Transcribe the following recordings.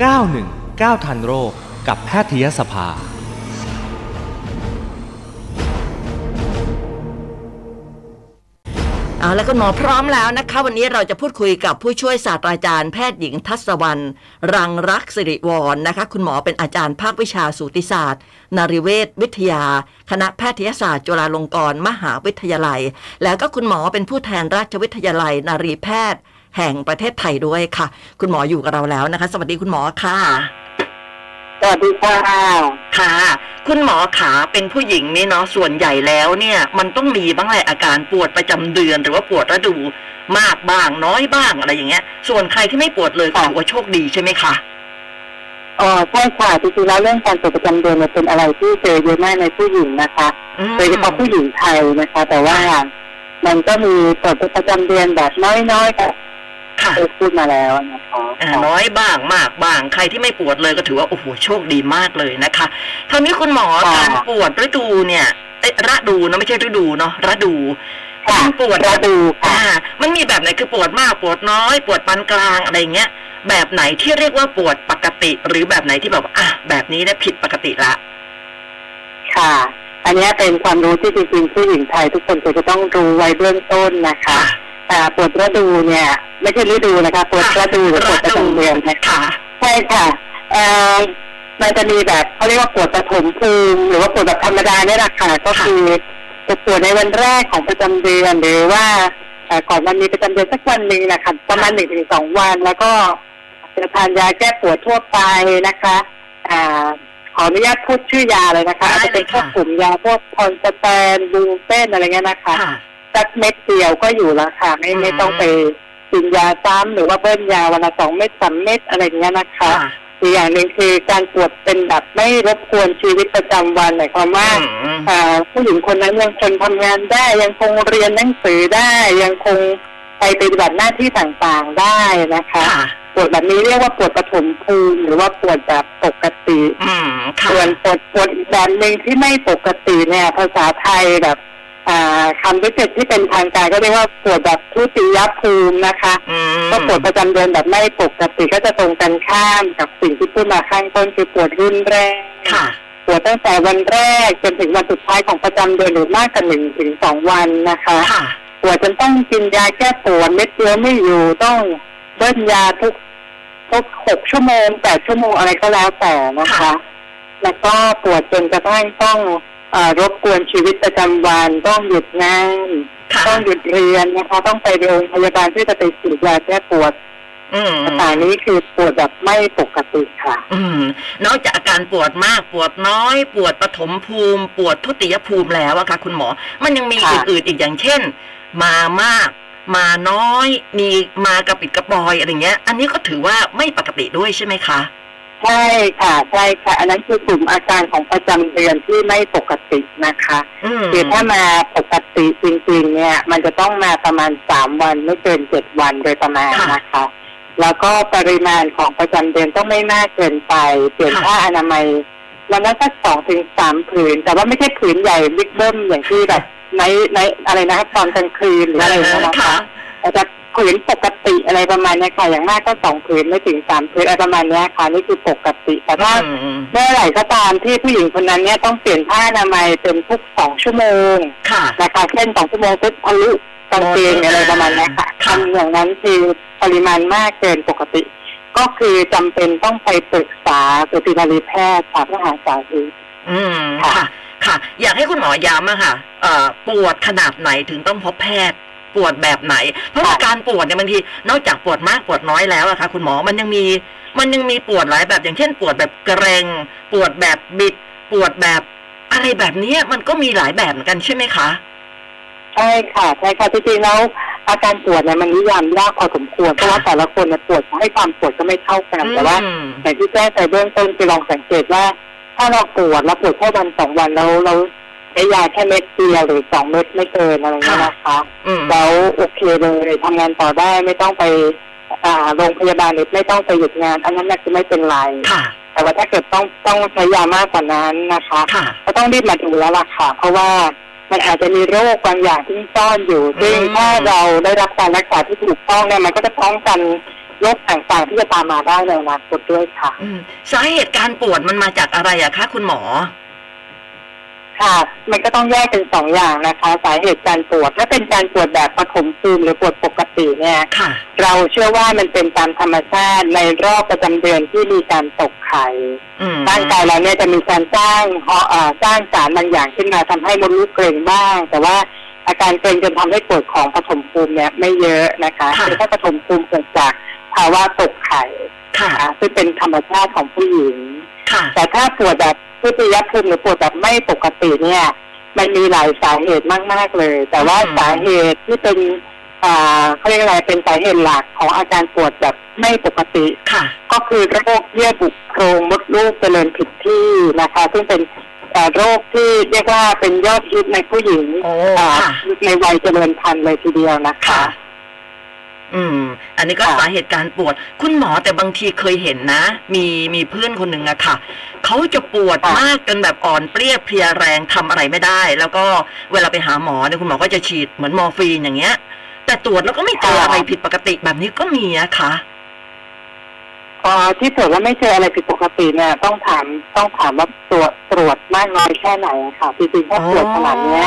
919 ทันโรคกับแพทยสภา เอาแล้วคุณหมอพร้อมแล้วนะคะ วันนี้เราจะพูดคุยกับผู้ช่วยศาสตราจารย์แพทย์หญิงทัศวรรณรังรักสิริวรณ์นะคะ คุณหมอเป็นอาจารย์ภาควิชาสูติศาสตร์ นาริเวศวิทยา คณะแพทยศาสตร์ จุฬาลงกรณ์มหาวิทยาลัย แล้วก็คุณหมอเป็นผู้แทนราชวิทยาลัย นารีแพทย์ แห่งประเทศไทยด้วยค่ะ คุณหมออยู่กับเราแล้วนะคะ สวัสดีคุณหมอค่ะ สวัสดีค่ะค่ะ คุณหมอขาเป็นผู้หญิงนี่เนาะส่วนใหญ่แล้วเนี่ย มันต้องมีบ้างแหละอาการปวดประจำเดือน หรือว่าปวดฤดูมากบ้างน้อยบ้างอะไรอย่างเงี้ย ส่วนใครที่ไม่ปวดเลยก็ถือว่าโชคดีใช่ไหมคะอ๋อใช่ค่ะจริงๆแล้วเรื่องการตรวจประจำเดือนเนี่ยเป็นอะไรที่เจอเยอะมากในผู้หญิงนะคะอืมโดยเฉพาะผู้หญิงไทยนะคะ แต่ว่ามันก็มีตรวจประจำเดือนแบบน้อยๆก็ ค่ะเคยพูดมาแล้วนะคะอ่าน้อยบ้างมากบ้าง ใครที่ไม่ปวดเลยก็ถือว่าโอ้โหโชคดีมากเลยนะคะคราวนี้คุณหมอการปวดฤดูเนี่ยเอ๊ะระดูเนอะไม่ใช่ฤดูเนาะระดูค่ะการปวดระดูค่ะอ่า มันมีแบบไหนคือปวดมากปวดน้อย ปวดปานกลางอะไรเงี้ย แบบไหนที่เรียกว่าปวดปกติ หรือแบบไหนที่แบบอะแบบนี้เนี่ยผิดปกติละ ค่ะ อันนี้เป็นความรู้ที่จริงๆผู้หญิงไทยทุกคนควรจะต้องรู้ไว้เบื้องต้นนะคะ แต่ปวดระดูเนี่ย ไม่ใช่ฤดูนะคะปวดระดูหรือปวดประจำเดือนนะคะค่ะใช่ค่ะเอ่อมันจะมีแบบเขาเรียกว่าปวดปฐมภูมิหรือว่าปวดแบบธรรมดาเนี่ยแหละค่ะก็คือจะปวดในวันแรกของประจำเดือนหรือว่าเอ่อก่อนวันมีประจำเดือนสักวันหนึ่งนะคะประมาณหนึ่งถึงสองวัน แล้วก็จะทานยาแก้ปวดทั่วไปนะคะอ่าขออนุญาตพูดชื่อยาเลยนะคะได้อาจจะเป็นเลยพวค่ะกกลุ่มยาพวก Ponstan Brufen อะไรเงี้ยนะคะค่ะ สักเม็ดเดียวก็อยู่แล้วค่ะ ไม่ไม่อืมต้องไปกินยาซ้ำหรือว่าเบิ้ลยาวันละสองเม็ดสามเม็ดอะไรอย่างเงี้ยนะคะค่ะอีกอย่างหนึ่งคือการปวดเป็นแบบไม่รบกวนชีวิตประจำวันหมายความว่าอืมอ่าผู้หญิงคนนั้นยังคงทำงานได้ ยังคงเรียนหนังสือได้ ยังคงไปปฏิบัติหน้าที่ต่างๆได้นะคะค่ะปวดแบบนี้เรียกว่าปวดปฐมภูมิหรือว่าปวดแบบปกติอืมค่ะส่วนปวดปวดอีกแบบหนึ่งที่ไม่ปกติเนี่ย ภาษาไทยแบบอ่า คำวิเศษที่เป็นทางการก็เรียกว่าปวดแบบทุติยภูมินะคะอืมก็ปวดประจำเดือนแบบไม่ปกติก็จะตรงกันข้ามกับสิ่งที่พูดมาข้างต้นคือปวดรุนแรงค่ะปวดตั้งแต่วันแรกจนถึงวันสุดท้ายของประจำเดือนหรือมากกว่าหนึ่งถึงสองวันนะคะค่ะปวดจนต้องกินยาแก้ปวดเม็ดเดียวไม่อยู่ต้องเบิ้ลยาทุกทุกหกชั่วโมงแปดชั่วโมงอะไรก็แล้วแต่นะคะค่ะแล้วก็ปวดจนกระทั่งต้องเออ รบกวนชีวิตประจำวันต้องหยุดงานค่ะต้องหยุดเรียนนะคะ ต้องไปโรงพยาบาลเพื่อจะไปฉีดยาแก้ปวดอืมต่างๆนี้คือปวดแบบไม่ปกติค่ะ อืม นอกจากอาการปวดมากปวดน้อย ปวดปฐมภูมิ ปวดทุติยภูมิแล้วอะค่ะ คุณหมอ มันยังมีค่ะอื่นๆอีกอย่างเช่น มามาก มาน้อย มีมากระปิดกระปอยอะไรเงี้ย อันนี้ก็ถือว่าไม่ปกติด้วยใช่ไหมคะ ใช่ค่ะ ใช่ค่ะ อันนั้นคือกลุ่มอาการของประจำเดือนที่ไม่ปกตินะคะอืมคือถ้ามาปกติจริงๆ เนี่ย มันจะต้องมาประมาณสามวันไม่เกินเจ็ดวันโดยประมาณนะคะ แล้วก็ปริมาณของประจำเดือนต้องไม่มากเกินไป เปลี่ยนผ้าอนามัยวันละสักสองถึงสามผืน แต่ว่าไม่ใช่ผืนใหญ่บิ๊กเบิ้มอย่างที่แบบในในอะไรนะครับตอนกลางคืนหรืออะไรอย่างเงี้ยนะคะอาจจะ ผืนปกติอะไรประมาณเนี้ยค่ะอย่างมากก็สองผืนไม่ถึงสามผืนอะไรประมาณเนี้ยค่ะนี่คือปกติแต่ถ้าอืมเมื่อไหร่ก็ตามที่ผู้หญิงคนนั้นเนี่ยต้องเปลี่ยนผ้าอนามัยเป็นทุกสองชั่วโมงค่ะนะคะเช่นสองชั่วโมงปุ๊บทะลุกางเกงอะไรประมาณเนี้ยค่ะค่ะทำอย่างนั้นคือปริมาณมากเกินปกติ ก็คือจำเป็นต้องไปปรึกษาสุตินารีแพทย์ค่ะเพื่อหาสาเหตุอืมค่ะ ค่ะค่ะอยากให้คุณหมอย้ำอะค่ะเอ่อปวดขนาดไหนถึงต้องพบแพทย์ ปวดแบบไหน เพราะว่าการปวดเนี่ยบางทีนอกจากปวดมากปวดน้อยแล้วอะค่ะ คุณหมอมันยังมีมันยังมีปวดหลายแบบอย่างเช่น ปวดแบบเกรงปวดแบบบิด ปวดแบบอะไรแบบเนี้ยมันก็มีหลายแบบเหมือนกันใช่ไหมคะใช่ค่ะใช่ค่ะจริงๆแล้วอาการปวดเนี่ยมันนิยามยากพอสมควรเพราะว่าแต่ละคนเนี่ยปวดให้ความปวดก็ไม่เท่ากันแต่ว่าอืมอย่างที่แจ้งไปเบื้องต้นคือลองสังเกตว่า ถ้าเราปวดแล้วปวดแค่วันสองวันแล้วเราใช้ยาแค่เม็ดเดียวหรือสองเม็ดไม่เกินอะไรเงี้ยนะคะอืมแล้วโอเคเลยทำงานต่อได้ไม่ต้องไปอ่าโรงพยาบาลหรือไม่ต้องไปหยุดงาน อันนั้นน่ะคือไม่เป็นไรค่ะแต่ว่าถ้าเกิดต้องต้องใช้ยามากกว่านั้นนะคะค่ะก็ต้องรีบมาดูแล้วล่ะค่ะ เพราะว่ามันอาจจะมีโรคบางอย่างที่ซ่อนอยู่ ซึ่งอืมถ้าเราได้รับการรักษาที่ถูกต้องเนี่ยมันก็จะป้องกันโรคต่างๆที่จะตามมาได้ในอนาคตด้วยค่ะอืมสาเหตุการปวดมันมาจากอะไรอะคะคุณหมอ ค่ะ มันก็ต้องแยกเป็นสองอย่างนะคะ สาเหตุการปวด ถ้าเป็นการปวดแบบปฐมภูมิหรือปวดปกติเนี่ยค่ะเราเชื่อว่ามันเป็นตามธรรมชาติในรอบประจำเดือนที่มีการตกไข่อืมร่างกายเราเนี่ยจะมีการสร้างฮอร์เอ่อสร้างสารบางอย่างขึ้นมาทำให้มดลูกเกร็งบ้าง แต่ว่าอาการเกร็งจนทำให้ปวดของปฐมภูมิเนี่ยไม่เยอะนะคะค่ะคือถ้าปฐมภูมิเกิดจากภาวะตกไข่ค่ะนะคะซึ่งเป็นธรรมชาติของผู้หญิง ค่ะ แต่ถ้าปวดแบบทุติยภูมิหรือปวดแบบไม่ปกติเนี่ย มันมีหลายสาเหตุมาก ๆ เลย แต่ว่าอืมสาเหตุที่เป็นอ่าเขาเรียกอะไรเป็นสาเหตุหลักของอาการปวดแบบไม่ปกติค่ะ ก็คือโรคเยื่อบุโพรงมดลูกเจริญผิดที่นะคะ ซึ่งเป็นเอ่อโรคที่เรียกว่าเป็นยอดฮิตในผู้หญิงโอ้อ่าค่ะในวัยเจริญพันธุ์เลยทีเดียวนะคะค่ะ อืม อันนี้ก็ค่ะสาเหตุการปวด คุณหมอแต่บางทีเคยเห็นนะ มีมีเพื่อนคนหนึ่งอะค่ะ เขาจะปวดมากจนแบบอ่อนเปรี้ยเพลียแรงทำอะไรไม่ได้ แล้วก็เวลาไปหาหมอเนี่ยคุณหมอก็จะฉีดเหมือนมอร์ฟีนอย่างเงี้ย แต่ตรวจแล้วก็ไม่เจออะไรผิดปกติแบบนี้ก็มีอะค่ะเอ่อที่ตรวจว่าไม่เจออะไรผิดปกติเนี่ยต้องถามต้องถามว่าตรวจตรวจมากน้อยแค่ไหนค่ะจริงๆถ้าตรวจขนาดเนี้ย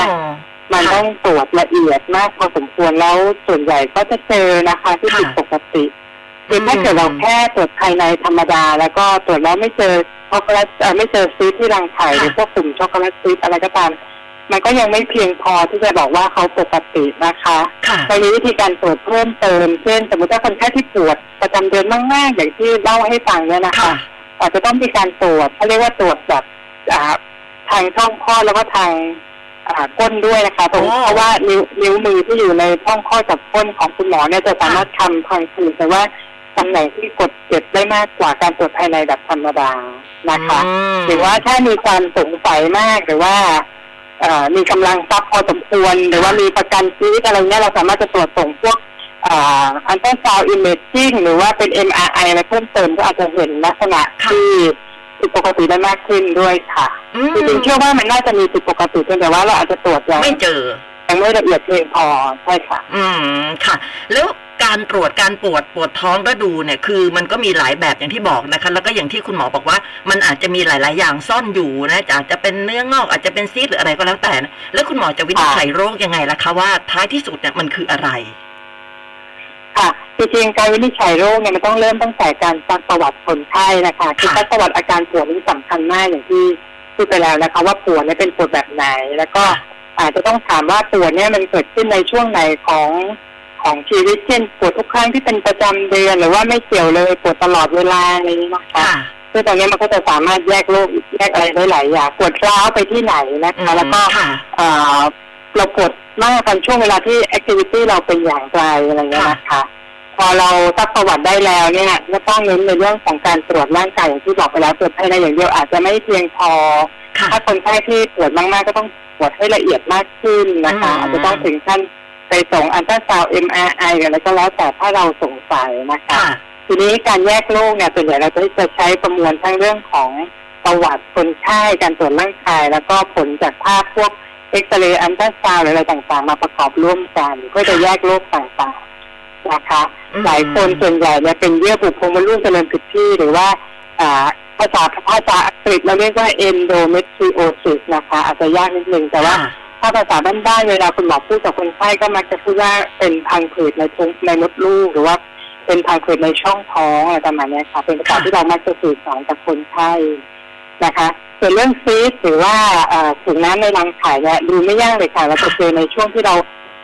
มันค่ะต้องตรวจละเอียดมากพอสมควรแล้วส่วนใหญ่ก็จะเจอนะคะ ที่ค่ะผิดปกติคือถ้าเกิดเราแค่ตรวจภายในธรรมดา แล้วก็ตรวจแล้วไม่เจอช็อกโกแลตเอ่อไม่เจอซีสต์ที่รังไข่ค่ะหรือพวกกลุ่มช็อกโกแลตซีสต์อะไรก็ตามมันก็ยังไม่เพียงพอที่จะบอกว่าเขาปกตินะคะค่ะเรามีวิธีการตรวจเพิ่มเติม เช่น สมมติว่าคนไข้ที่ปวดประจำเดือนมากๆอย่างที่เล่าให้ฟังเนี่ยนะคะค่ะอาจจะต้องมีการตรวจเขาเรียกว่าตรวจแบบอ่าทางช่องคลอดแล้วก็ทางอ่า ก้นด้วยนะคะตรงโอ้เพราะว่านิ้วนิ้วมือที่อยู่ในช่องคลอดกับก้นของคุณหมอเนี่ยจะสามารถทำทางสื่อแต่ว่าตำแหน่งที่กดเจ็บได้มากกว่าการตรวจภายในแบบธรรมดานะคะมหรือว่าถ้ามีความสงสัยมากหรือว่าเอ่อมีกำลังทรัพย์พอสมควร หรือว่ามีประกันชีวิตอะไรเงี้ยเราสามารถจะตรวจส่งพวกอัลตราซาวด์ imaging หรือว่าเป็น MRI อะไรเพิ่มเติมก็อาจจะเห็นลักษณะค่ะที่ ผิดปกติได้มากขึ้นด้วยค่ะอืมจริงๆเชื่อว่ามันน่าจะมีผิดปกติเพียงแต่ว่าเราอาจจะตรวจยังไม่เจอยังไม่ละเอียดเพียงพอใช่ค่ะ อืมค่ะ แล้วการตรวจการปวดปวดท้องระดูเนี่ยคือมันก็มีหลายแบบอย่างที่บอกนะคะ แล้วก็อย่างที่คุณหมอบอกว่า มันอาจจะมีหลาย ๆ อย่างซ่อนอยู่นะอาจจะเป็นเนื้องอกอาจจะเป็นซีสหรืออะไรก็แล้วแต่นะแล้วคุณหมอจะวินิจฉัยโรคยังไงล่ะคะว่าท้ายที่สุดเนี่ยมันคืออะไรค่ะ จริงๆการวินิจฉัยโรคเนี่ยมันต้องเริ่มตั้งแต่การซักประวัติคนไข้นะคะคือค่ะซักประวัติอาการปวดนี่สำคัญมากอย่างที่พูดไปแล้วนะคะ ว่าปวดเนี่ยเป็นปวดแบบไหน แล้วก็อาจจะต้องถามว่าปวดเนี่ยมันเกิดขึ้นในช่วงไหนของของชีวิตเช่นปวดทุกครั้งที่เป็นประจำเดือนหรือว่าไม่เกี่ยวเลยปวดตลอดเวลาอะไรอย่างนี้นะคะค่ะซึ่งตรงนี้มันก็จะสามารถแยกโรคแยกอะไรได้หลายอย่างปวดร้าวไปที่ไหนนะคะ แล้วก็ค่ะเอ่อเราปวดมากตอนช่วงเวลาที่ activity เราเป็นอย่างไรอะไรเงี้ยนะคะ พอเราซักประวัติได้แล้วเนี่ยก็ต้องเน้นในเรื่องของการตรวจร่างกายอย่างที่บอกไปแล้วตรวจภายในอย่างเดียวอาจจะไม่เพียงพอค่ะถ้าคนไข้ที่ปวดมากๆ ก็ต้องตรวจให้ละเอียดมากขึ้นนะคะอืมอาจจะต้องถึงขั้นไปส่งอัลตราซาวด์ MRI อะไรก็แล้วแต่ถ้าเราสงสัยนะคะค่ะทีนี้การแยกโรคเนี่ยส่วนใหญ่เราจะจะใช้ประมวลทั้งเรื่องของประวัติคนไข้การตรวจร่างกายแล้วก็ผลจากภาพพวกเอ็กซเรย์อันตราซาวด์หรืออะไรต่างๆ มาประกอบร่วมกันเพื่อจะแยกโรคต่างๆ นะคะอืมหลายคนส่วนใหญ่เนี่ยเป็นเยื่อบุโพรงมดลูกเจริญผิดที่หรือว่าอ่าภาษาภาษาอังกฤษเราเรียกว่า endometriosis นะคะ อาจจะยากนิดนึงแต่ว่าค่ะถ้าภาษาบ้านๆเวลาคุณหมอพูดกับคนไข้ก็มักจะพูดว่าเป็นพังผืดในทุงในมดลูกหรือว่าเป็นพังผืดในช่องท้องอะไรประมาณเนี้ยค่ะ เป็นภาษาค่ะที่เรามักจะสื่อสารกับคนไข้นะคะส่วนเรื่องซีสหรือว่าเอ่อถุงน้ำในรังไข่เนี่ยดูไม่ยากเลยค่ะเราจะเจอในช่วงที่เรา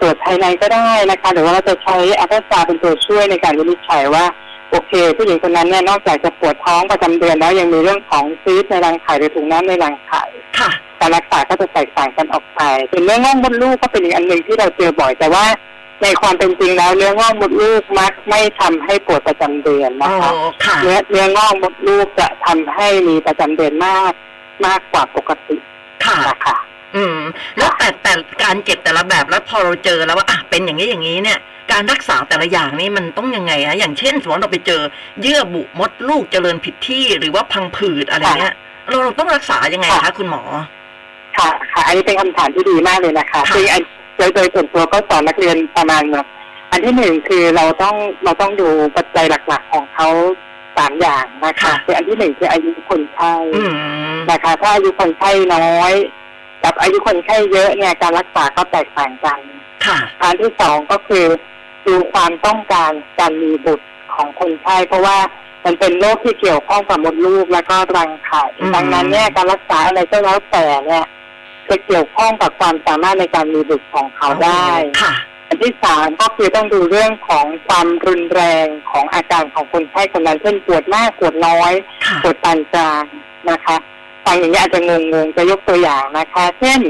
ตรวจภายในก็ได้นะคะ หรือว่าเราจะใช้อัลตราซาวด์เป็นตัวช่วยในการวินิจฉัยว่าโอเค ผู้หญิงคนนั้นเนี่ยนอกจากจะปวดท้องประจำเดือนแล้วยังมีเรื่องของซีสในรังไข่หรือถุงน้ำในรังไข่ค่ะการรักษาก็จะแตกต่างกันออกไปเป็นเนื้องอกมดลูกก็เป็นอีกอันหนึ่งที่เราเจอบ่อยแต่ว่าในความเป็นจริงแล้วเนื้องอกมดลูกมักไม่ทำให้ปวดประจำเดือนอ๋อนะคะค่ะเนื้อเนื้องอกมดลูกจะทำให้มีประจำเดือนมากมากกว่าปกติค่ะนะคะ อืม แล้วแต่แต่การเจ็บแต่ละแบบแล้วพอเราเจอแล้วว่าอะเป็นอย่างนี้อย่างนี้เนี่ย การรักษาแต่ละอย่างนี่มันต้องยังไงฮะอย่างเช่นสมมติเราไปเจอ เยื่อบุมดลูกเจริญผิดที่หรือว่าพังผืดอะไรเงี้ยเราเราต้องรักษายังไงคะคุณหมอ ค่ะค่ะ อันนี้เป็นคำถามที่ดีมากเลยนะคะค่ะซึ่งอันโดยโดยส่วนตัวก็สอนนักเรียนประมาณแบบอันที่หนึ่งคือเราต้องเราต้องดูปัจจัยหลัก ๆ ของเขาสามอย่างนะคะค่ะคืออันที่หนึ่งคืออายุคนไข้อืมนะคะ ถ้าอายุคนไข้น้อย กับอายุคนไข้เยอะเนี่ยการรักษาก็แตกต่างกันค่ะอันที่สองก็คือดูความต้องการการมีบุตรของคนไข้เพราะว่ามันเป็นโรคที่เกี่ยวข้องกับมดลูกแล้วก็รังไข่อืมดังนั้นเนี่ยการรักษาอะไรก็แล้วแต่เนี่ยจะเกี่ยวข้องกับความสามารถในการมีบุตรของเขาได้ค่ะอันที่สามก็คือต้องดูเรื่องของความรุนแรงของอาการของคนไข้คนนั้นเช่นปวดมากปวดน้อยค่ะปวดปานกลางนะคะ ฟังอย่างนี้อาจจะงงๆจะยกตัวอย่างนะคะ เช่น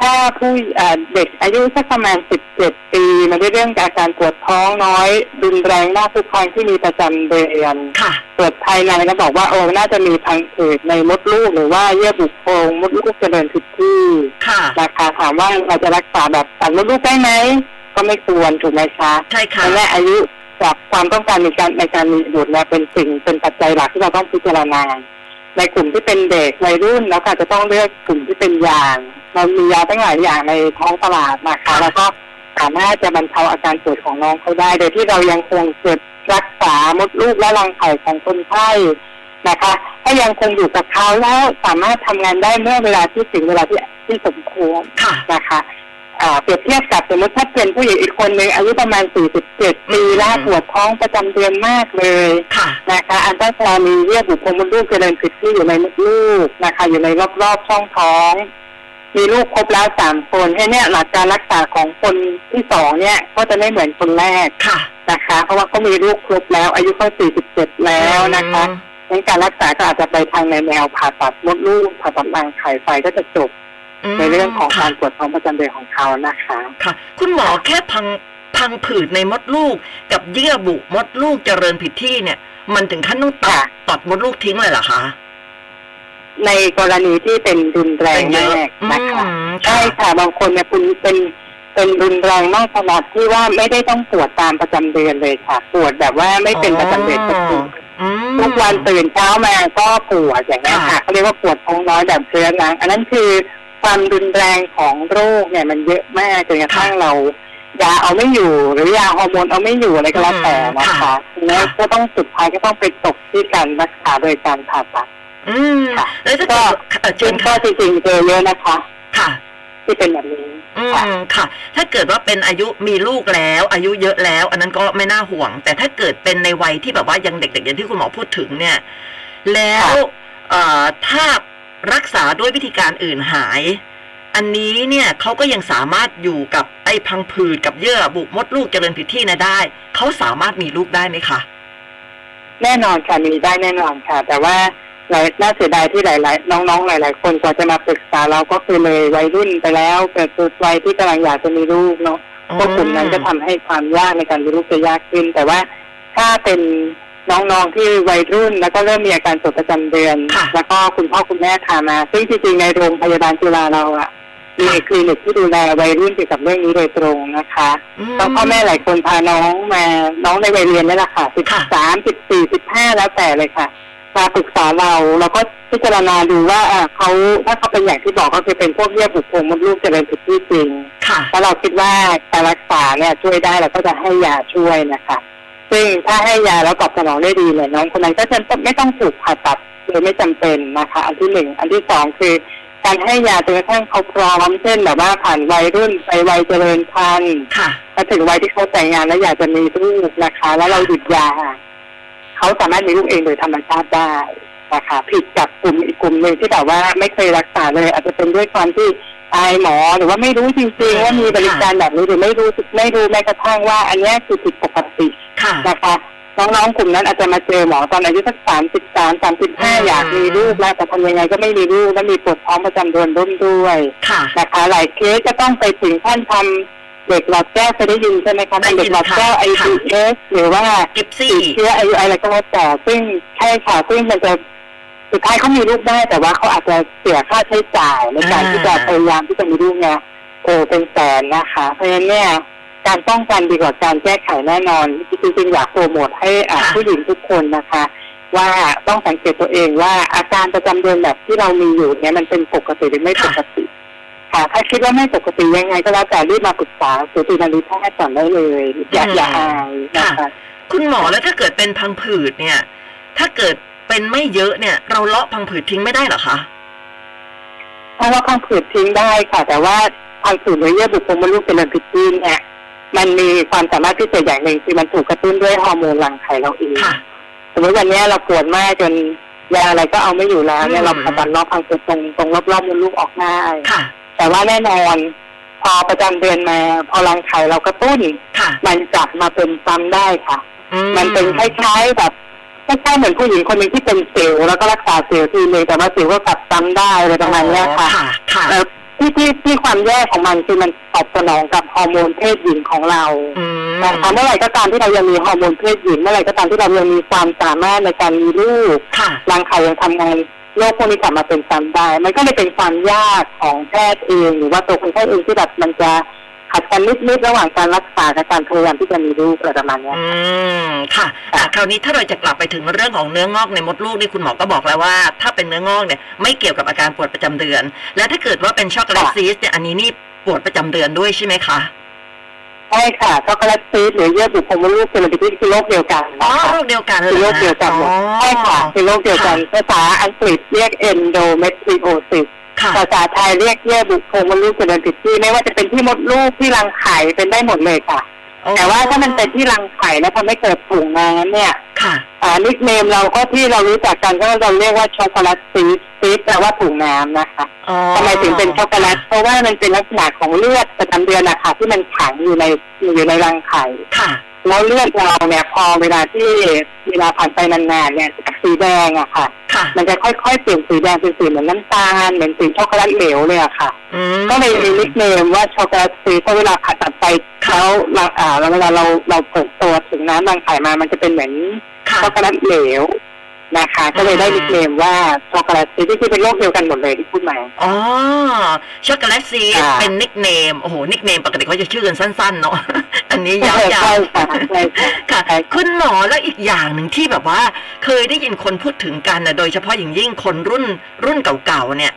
ถ้าผู้เอ่อเด็กอายุสักประมาณ17ปีมาด้วยเรื่องอาการปวดท้องน้อยรุนแรงมากทุกครั้งที่มีประจำเดือนค่ะตรวจภายในก็บอกว่าโอ้น่าจะมีพังผืดในมดลูกหรือว่าเยื่อบุโพรงมดลูกเจริญผิดที่ค่ะนะคะถามว่าเราจะรักษาแบบตัดมดลูกได้ไหมก็ไม่ควรถูกไหมคะใช่ค่ะและอายุกับความต้องการในการในการมีบุตรเนี่ยเป็นสิ่งเป็นปัจจัยหลักที่เราต้องพิจารณา ในกลุ่มที่เป็นเด็กวัยรุ่น แล้วก็จะต้องเลือกกลุ่มที่เป็นยาเรามียาตั้งหลายอย่างในท้องตลาดนะคะแล้วก็สามารถจะบรรเทาอาการปวดของน้องเขาได้ โดยที่เรายังคงเกิดรักษามดลูกและรังไข่ของคนไข้นะคะถ้ายังคงอยู่กับเขาแล้วสามารถทำงานได้เมื่อเวลาที่ถึงเวลาที่ที่สมควรนะคะ เปรียบเทียบกับสมมติถ้าเป็นผู้หญิงอีกคนหนึ่งอายุประมาณ 47 ปีแล้วอืมปวดท้องประจำเดือนมากเลยค่ะนะคะ อันตราซาวน์มีเยื่อบุโพรงมดลูกเจริญผิดที่อยู่ในมดลูกนะคะ อยู่ในรอบๆช่องท้อง มีลูกครบแล้วสามคนให้เนี่ยหลักการรักษาของคนที่สองเนี่ยก็จะไม่เหมือนคนแรกค่ะนะคะ เพราะว่าเขามีลูกครบแล้ว อายุเขา 47 แล้วนะคะงั้นการรักษาก็อาจจะไปทางในแนวผ่าตัดมดลูกผ่าตัดรังไข่ไฟก็จะจบม ในเรื่องของค่ะการปวดท้องประจำเดือนของเขานะคะค่ะ คุณหมอแค่พังพังผืดในมดลูก กับเยื่อบุมดลูกเจริญผิดที่เนี่ย มันถึงขั้นต้องตัดค่ะตัดมดลูกทิ้งเลยเหรอคะในกรณีที่เป็นรุนแรงเป็นเยมาอะกนะคะอืมใช่ค่ะบางคนเนี่ยคุณเป็นเป็นรุนแรงมากขนาดที่ว่าไม่ได้ต้องปวดตามประจำเดือนเลยค่ะ ปวดแบบว่าไม่เป็นประจำเดือนปกติอืมทุกวันตื่นเช้ามาก็ปวดอย่างนี้ยค่ะค่ะเขาเรียกว่าปวดท้องน้อยแบบเรื้อรังอันนั้นคือ ความรุนแรงของโรคเนี่ยมันเยอะมากจนกระทั่งเรายาเอาไม่อยู่หรือยาฮอร์โมนเอาไม่อยู่อะไรก็แล้วแต่นะคะแล้วก็ต้องสุดท้ายก็ต้องไปตกที่การรักษาโดยการผ่าตัดอืมค่ะแล้วถ้าก็เกิดเอ่อเชิซึ่ญงก็ค่ะจริงๆเจอเยอะนะคะ ค่ะ ที่เป็นแบบนี้อืค่ะมค่ะ ถ้าเกิดว่าเป็นอายุมีลูกแล้ว อายุเยอะแล้ว อันนั้นก็ไม่น่าห่วง แต่ถ้าเกิดเป็นในวัยที่แบบว่ายังเด็กๆอย่างที่คุณหมอพูดถึงเนี่ย แล้วเอ่อถ้า รักษาด้วยวิธีการอื่นหาย อันนี้เนี่ยเขาก็ยังสามารถอยู่กับไอ้พังผืดกับเยื่อบุมดลูกเจริญผิดที่นะได้ เขาสามารถมีลูกได้ไหมคะแน่นอนค่ะมีได้แน่นอนค่ะ แต่ว่าหลายน่าเสียดายที่หลาย ๆ น้องๆ หลาย ๆ คนกว่าจะมาปรึกษาเราก็คือเลยวัยรุ่นไปแล้วเกิดจุดวัยที่กำลังอยากจะมีลูกเนาะพวกกลุ่มนั้นก็ทำให้ความยากในการมีลูกจะยากขึ้น แต่ว่าถ้าเป็น น้องๆที่วัยรุ่น แล้วก็เริ่มมีอาการปวดประจำเดือนค่ะแล้วก็คุณพ่อคุณแม่พามาซึ่งจริงๆในโรงพยาบาลจุฬาเราอะมีค่ะคลินิกที่ดูแลวัยรุ่นเกี่ยวกับเรื่องนี้โดยตรงนะคะมแล้วพ่อแม่หลายคนพาน้องมาน้องในวัยเรียนนี่แหละค่ะสิบค่ะสามสิบสี่สิบห้าแล้วแต่เลยค่ะมาปรึกษาเราเราก็พิจารณาดูว่าอ่าเขาถ้าเขาเป็นอย่างที่บอกก็คือเป็นพวกเยื่อบุโพรงมดลูกเจริญผิดที่จริงค่ะแล้วเราคิดว่าการรักษาเนี่ยช่วยได้เราก็จะให้ยาช่วยนะคะ ซึ่งถ้าให้ยาแล้วตอบสนองได้ดีเนี่ยน้องคนนั้นก็จะไม่ต้องถูกผ่าตัดโดยไม่จำเป็นนะคะ อันที่หนึ่งอันที่สองคือ การให้ยาจนกระทั่งเขาพร้อมเช่นแบบว่าผ่านวัยรุ่นไปวัยเจริญพันธุ์ค่ะมาถึงวัยที่เขาแต่งงานแล้วอยากจะมีลูกนะคะ แล้วเราหยุดยาเขาสามารถมีลูกเองโดยธรรมชาติได้นะคะผิดกับกลุ่มอีกกลุ่มหนึ่งที่แบบว่าไม่เคยรักษาเลย อาจจะเป็นด้วยความที่อายหมอหรือว่าไม่รู้จริงๆ ว่ามีบริการแบบนี้หรือไม่รู้ไม่รู้แม้กระทั่งว่า อันเนี้ยคือผิดปกติ ค่ะนะคะน้องๆกลุ่มนั้นอาจจะมาเจอหมอตอนอายุสักสามสิบสามสามสิบห้าอืมอยากมีลูกแล้วแต่ทำยังไงก็ไม่มีลูกแล้วมีปวดท้องประจำเดือนร่วมด้วยค่ะนะคะหลายเคสจะต้องไปถึงขั้นทำเด็กหลอดแก้วเคยได้ยินใช่ไหมคะได้ยินทำเด็กหลอดแก้วค่ะ IBS หรือว่ากิฟซี่ติดเชื้ออายุอะไรก็แล้วแต่ซึ่งใช่ค่ะซึ่งมันจะสุดท้ายเขามีลูกได้แต่ว่าเขาอาจจะเสียค่าใช้จ่ายในการอ่าที่จะพยายามที่จะมีลูกเนี่ยโอ้เป็นแสนนะคะ เพราะฉะนั้นเนี่ย การป้องกันดีกว่าการแก้ไขแน่นอนจริงๆอยากโปรโมทให้อ่าผู้หญิงทุกคนนะคะ ว่าต้องสังเกตตัวเองว่าอาการประจำเดือนแบบที่เรามีอยู่เนี่ยมันเป็นปกติหรือไม่ปกติค่ะถ้าคิดว่าไม่ปกติยังไงก็แล้วแต่รีบมาปรึกษาสูตินารีแพทย์ก่อนได้เลยอย่าอืมอย่าอายนะคะคุณหมอแล้วถ้าเกิดเป็นพังผืดเนี่ย ถ้าเกิดเป็นไม่เยอะเนี่ย เราเลาะพังผืดทิ้งไม่ได้เหรอคะถ้าว่าพังผืดทิ้งได้ค่ะ แต่ว่าพังผืดหรือเยื่อบุโพรงมดลูกเป็นเรื่องพิษเนี่ย มันมีความสามารถพิเศษอย่างหนึ่งคือมันถูกกระตุ้นด้วยฮอร์โมนรังไข่เราเองค่ะสมมติวันเนี้ยเราปวดมากจนยาอะไรก็เอาไม่อยู่แล้วเนี่ยอืมเราผ่าตัดรอบพังผืดตรงตรงรอบๆมดลูกออกง่ายค่ะแต่ว่าแน่นอนพอประจำเดือนมาพอรังไข่เรากระตุ้นค่ะมันกลับมาเป็นซ้ำได้ค่ะอืมันเป็นคล้ายๆแบบคล้ายๆเหมือนผู้หญิงคนหนึ่งที่เป็นสิวแล้วก็รักษาสิวทีนึงแต่ว่าสิวก็กลับซ้ำได้อะไรประมาณเนี้ยค่ะค่ะค่ะเอ่อ ที่ที่ที่ความแย่ของมันคือมันตอบสนองกับฮอร์โมนเพศหญิงของเราอืมนะคะเมื่อไหร่ก็ตามที่เรายังมีฮอร์โมนเพศหญิงเมื่อไหร่ก็ตามที่เรายังมีความสามารถในการมีลูกค่ะรังไข่ยังทำงานโรคพวกนี้กลับมาเป็นซ้ำได้ มันก็เลยเป็นความยากของแพทย์เอง หรือว่าตัวคนไข้เองที่แบบมันจะ ขัดกันนิดๆระหว่างการรักษากับการพยายามที่จะมีลูกอะไรประมาณเนี้ยอืมค่ะอะ คราวนี้ถ้าเราจะกลับไปถึงเรื่องของเนื้องอกในมดลูกนี่คุณหมอก็บอกแล้วว่า ถ้าเป็นเนื้องอกเนี่ยไม่เกี่ยวกับอาการปวดประจำเดือน และถ้าเกิดว่าเป็นช็อกโกแลตค่ะซีสต์เนี่ยอันนี้นี่ปวดประจำเดือนด้วยใช่ไหมคะใช่ค่ะช็อกโกแลตซีสต์หรือเยื่อบุโพรงมดลูกเป็นอะไรที่คือโรคเดียวกันอ๋อนะคะโรคเดียวกันคือโรคเดียวกันหมดอ๋อใช่ค่ะคือโรคเดียวกันภาษาอังกฤษเรียก endometriosis ค่ะ ภาษาไทยเรียกเยื่อบุโพรงมดลูกเจริญผิดที่ไม่ว่าจะเป็นที่มดลูกที่รังไข่เป็นได้หมดเลยค่ะ แต่ว่าถ้ามันเป็นที่รังไข่แล้วทำให้เกิดถุงน้ำเนี่ยค่ะอ่า nickname เราก็ที่เรารู้จักกันก็เราเรียกว่าช็อกโกแลตซีสต์ซีสต์แปลว่าถุงน้ำนะคะอ๋อทำไมถึงเป็นช็อกโกแลตเพราะว่ามันเป็นลักษณะของเลือดประจำเดือนนะคะที่มันขังอยู่ในอยู่ในรังไข่ค่ะ แล้วเลือดเราเนี่ยพอเวลาที่เวลาผ่านไปนานๆเนี่ยจากสีแดงอะค่ะ ค่ะ มันจะค่อยๆเปลี่ยนสีแดงเป็นสีเหมือนน้ำตาลเหมือนสีช็อกโกแลตเหลวเลยอะค่ะ อืมก็เลยมี nickname ว่าช็อกโกแลตซีสต์เพราะเวลาผ่าตัดไปค่ะแล้วเราอ่าแล้วเวลาเราเราเปิดตัวถุงน้ำรังไข่มามันจะเป็นเหมือนค่ะช็อกโกแลตเหลว นะคะ ก็เลยได้อืม nickname ว่าช็อกโกแลตซีสต์คือเป็นโรคเดียวกันหมดเลยที่พูดมาอ๋อช็อกโกแลตซีสต์ค่ะเป็น nickname โอ้โห nickname ปกติเขาจะชื่อกันสั้นๆเนาะอันนี้ยาใช่วใช่ค่ะใช่ค่ะๆค่ะใช่คุณหมอแล้วอีกอย่างหนึ่งที่แบบว่า เคยได้ยินคนพูดถึงกันนะโดยเฉพาะอย่างยิ่งคนรุ่นรุ่นเก่าๆเนี่ย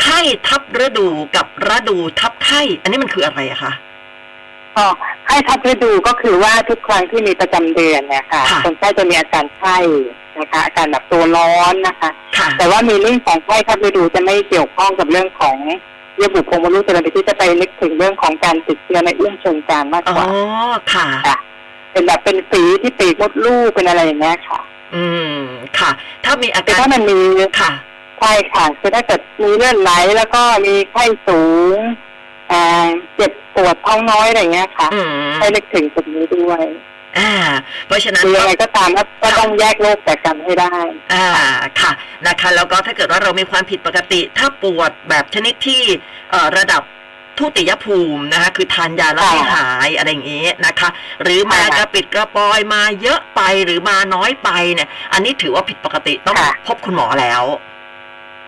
ไข้ทับฤดูกับฤดูทับไข้อันนี้มันคืออะไรอะคะอ๋อให้ทับฤดูก็คือว่าทุกครั้งที่มีประจำเดือนเนี่ยค่ะค่ะคนไข้จะมีอาการไข้ นะคะอาการแบบตัวร้อนนะคะค่ะแต่ว่ามีเรื่องของไข้ทับฤดูจะไม่เกี่ยวข้องกับเรื่องของเยื่อบุโพรงมดลูกเจริญไปที่จะไปนึกถึงเรื่องของการติดเชื้อในอุ้งเชิงกรานมากอ๋กว่าอค่ะค่ะเป็นแบบเป็นฝีที่ปีกมดลูกเป็นอะไรอย่างเงี้ยค่ะ อืมค่ะ ถ้ามีอาแต่การถ้ามันมีค่ะไข้ค่ะคือถ้าเกิดมีเลือดไหลแล้วก็มีไข้สูงอ่าเจ็บปวดท้องน้อยอะไรอย่างเงี้ยค่ะอืมให้นึกถึงตรงนี้ด้วย อ่า เพราะฉะนั้นคือยังก็ไงก็ตามก็ก็ต้องแยกโรคจากกันให้ได้ อ่าค่ะนะคะ แล้วก็ถ้าเกิดว่าเรามีความผิดปกติ ถ้าปวดแบบชนิดที่เอ่อระดับทุติยภูมินะคะคือทานยาแล้วไม่ค่ะหายอะไรอย่างนี้นะคะ หรือมาค่ะกระปิดกระปอยมาเยอะไปหรือมาน้อยไปเนี่ย อันนี้ถือว่าผิดปกติต้องค่ะพบคุณหมอแล้ว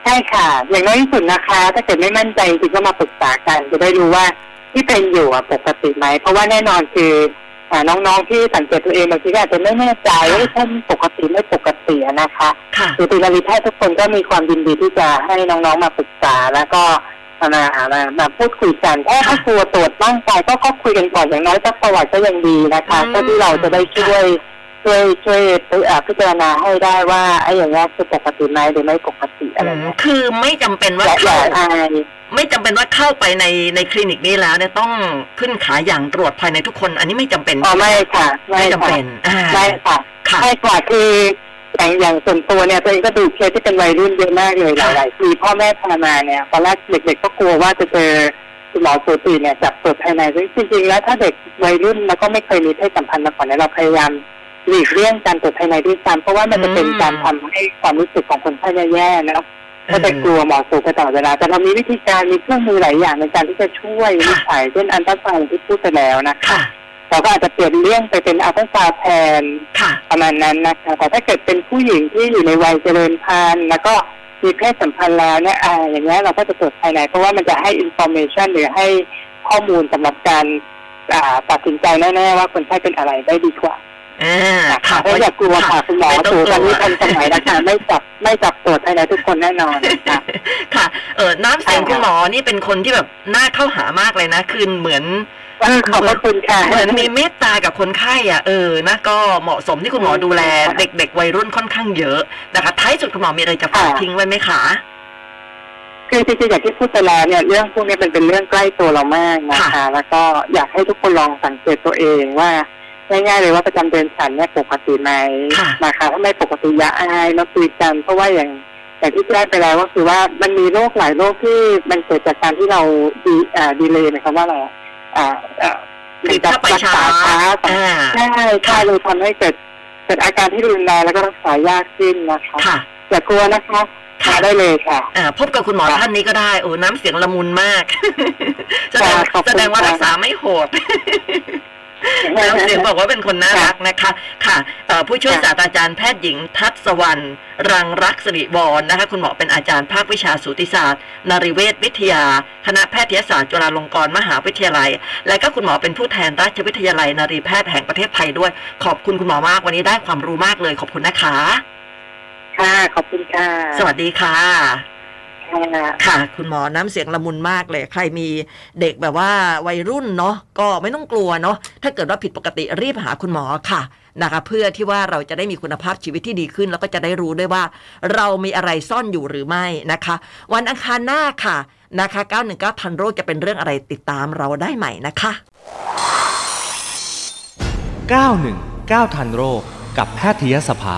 ใช่ค่ะ อย่างน้อยที่สุดนะคะ ถ้าเกิดไม่มั่นใจจริงๆก็มาปรึกษากันจะได้รู้ว่าที่เป็นอยู่อะปกติไหมเพราะว่าแน่นอนคืออ่า น้องๆที่สังเกตตัวเองบางทีก็อาจจะไม่แน่ใจว่าท่านปกติไม่ปกติอะนะคะค่ะคือตีนารีแพทย์ทุกคนก็มีความยินดีที่จะให้น้องๆมาปรึกษาแล้วก็มามามาพูดคุยกันถ้าถ้ากลัวตรวจร่างกายก็ก็คุยกันก่อนอย่างน้อยสักประวัติก็ยังดีนะคะอืมเพื่อที่เราจะได้ช่วยช่วยช่วยอ่าพิจารณาให้ได้ว่าไอ้อย่างนี้ยคือปกติไหมหรือไม่ปกติอะไรอืมเงี้ยคือไม่จำเป็นว่าอย่าอเข้าย่าอาย ไม่จำเป็นว่าเข้าไปในในคลินิกนี้แล้วเนี่ยต้องขึ้นขาอย่างตรวจภายในทุกคน อันนี้ไม่จำเป็นอ๋อไม่ค่ะ ไม่ไม่จำค่ะเป็นอ่าไม่ค่ะค่ะใช่ค่ะคืออย่างอย่างส่วนตัวเนี่ยตัวเองก็ดูเคสที่เป็นวัยรุ่นเยอะมากเลยหค่ะลายๆปีพ่อแม่พามาเนี่ยตอนแรกเด็ก ๆ ก็กลัวว่าจะเจอคุณหมอสูติเนี่ยจับตรวจภายในซึ่งจริงๆแล้วถ้าเด็กวัยรุ่นแล้วก็ไม่เคยมีเพศสัมพันธ์มาก่อนเนี่ยเราพยายามหลีกเลี่ยงการตรวจภายในด้วยซ้ำเพราะว่ามันจะเป็นการทำให้ความรู้สึกของคนไข้แย่ๆนะ ก็จะกลัวหมอสูติตลอดเวลา แต่เรามีวิธีการมีเครื่องมือหลายอย่างในการที่จะช่วยวินิจฉัยเช่นอัลตราซาวด์ที่พูดไปแล้วนะคะค่ะเราก็อาจจะเปลี่ยนเลี่ยงไปเป็นอัลตราซาวด์แทนค่ะประมาณนั้นนะคะแต่ถ้าเกิดเป็นผู้หญิงที่อยู่ในวัยเจริญพันธุ์แล้วก็มีเพศสัมพันธ์แล้วเนี่ยอ่าอย่างเนี้ยเราก็จะตรวจภายใน เพราะว่ามันจะให้ information หรือให้ข้อมูลสำหรับการอ่าตัดสินใจแน่ๆว่าคนไข้เป็นอะไรได้ดีกว่า อ่าค่ะค่ะไม่อย่ากลัวค่ะคุณหมอไม่ต้องถูกตอนลันี้วทันสมัยนะคะไม่จับไม่จับตรวจอะไรทุกคนแน่นอนค่ะค่ะ เออน้ำเสียงค่ะคุณหมอนี่เป็นคนที่แบบน่าเข้าหามากเลยนะคือเหมือนเออขอบพระคุณค่ะเหมือนมีเมตตากับคนไข้อะเออนะก็เหมาะสมที่คุณหมอดูแลค่ะเด็ก ๆ วัยรุ่นค่อนข้างเยอะนะคะท้ายสุดคุณหมอมีอะไรจะฝากค่ะทิ้งไว้ไหมคะคือจริงๆอย่างที่พูดไปแล้วเนี่ยเรื่องพวกนี้มันเป็นเรื่องใกล้ตัวเรามากนะคะค่ะแล้วก็อยากให้ทุกคนลองสังเกตตัวเองว่า ง่ายๆเลยว่าประจำเดือนฉันเนี่ยปกติไหมค่ะนะคะถ้าไม่ปกติอย่าอายมาคุยกันเพราะว่าอย่างอย่างที่แจ้งไปแล้วก็คือว่ามันมีโรคหลายโรคที่มันเกิดจากการที่เราดีอ่าดีเลยหมายความว่าอะไรอะอ่าอ่าคือถ้าไปช้ารักษช้าอ่าใช่ใช่เลยทำให้เกิดเกิดอาการที่รุนแรงแล้วก็รักษายากขึ้นนะคะค่ะอย่ากลัวนะคะค่ะมาได้เลยค่ะอ่าพบกับคุณหมอค่ะท่านนี้ก็ได้โอ้น้ำเสียงละมุนมากแสดงค่ะขอบคุณแสดงว่าค่ะรักษาไม่โหด น้ำเสียงบอกว่าเป็นคนน่ารักนะคะค่ะเอ่อผู้ช่วยค่ะศาสตราจารย์แพทย์หญิงทัศวรรณรังรักสิริวรนะคะ คุณหมอเป็นอาจารย์ภาควิชาสูติศาสตร์นริเวศวิทยา คณะแพทยศาสตร์จุฬาลงกรณ์มหาวิทยาลัย และก็คุณหมอเป็นผู้แทนราชวิทยาลัยนรีแพทย์แห่งประเทศไทยด้วย ขอบคุณคุณหมอมากวันนี้ได้ความรู้มากเลยขอบคุณนะคะ ค่ะขอบคุณค่ะ สวัสดีค่ะ ค่ะค่ะ คุณหมอน้ำเสียงละมุนมากเลย ใครมีเด็กแบบว่าวัยรุ่นเนาะก็ไม่ต้องกลัวเนาะถ้าเกิดว่าผิดปกติรีบหาคุณหมอค่ะนะคะเพื่อที่ว่าเราจะได้มีคุณภาพชีวิตที่ดีขึ้น แล้วก็จะได้รู้ด้วยว่า เรามีอะไรซ่อนอยู่หรือไม่นะคะ วันอังคารหน้าค่ะนะคะ 919ทันโรคจะเป็นเรื่องอะไรติดตามเราได้ใหม่นะคะ 919ทันโรคกับแพทยสภา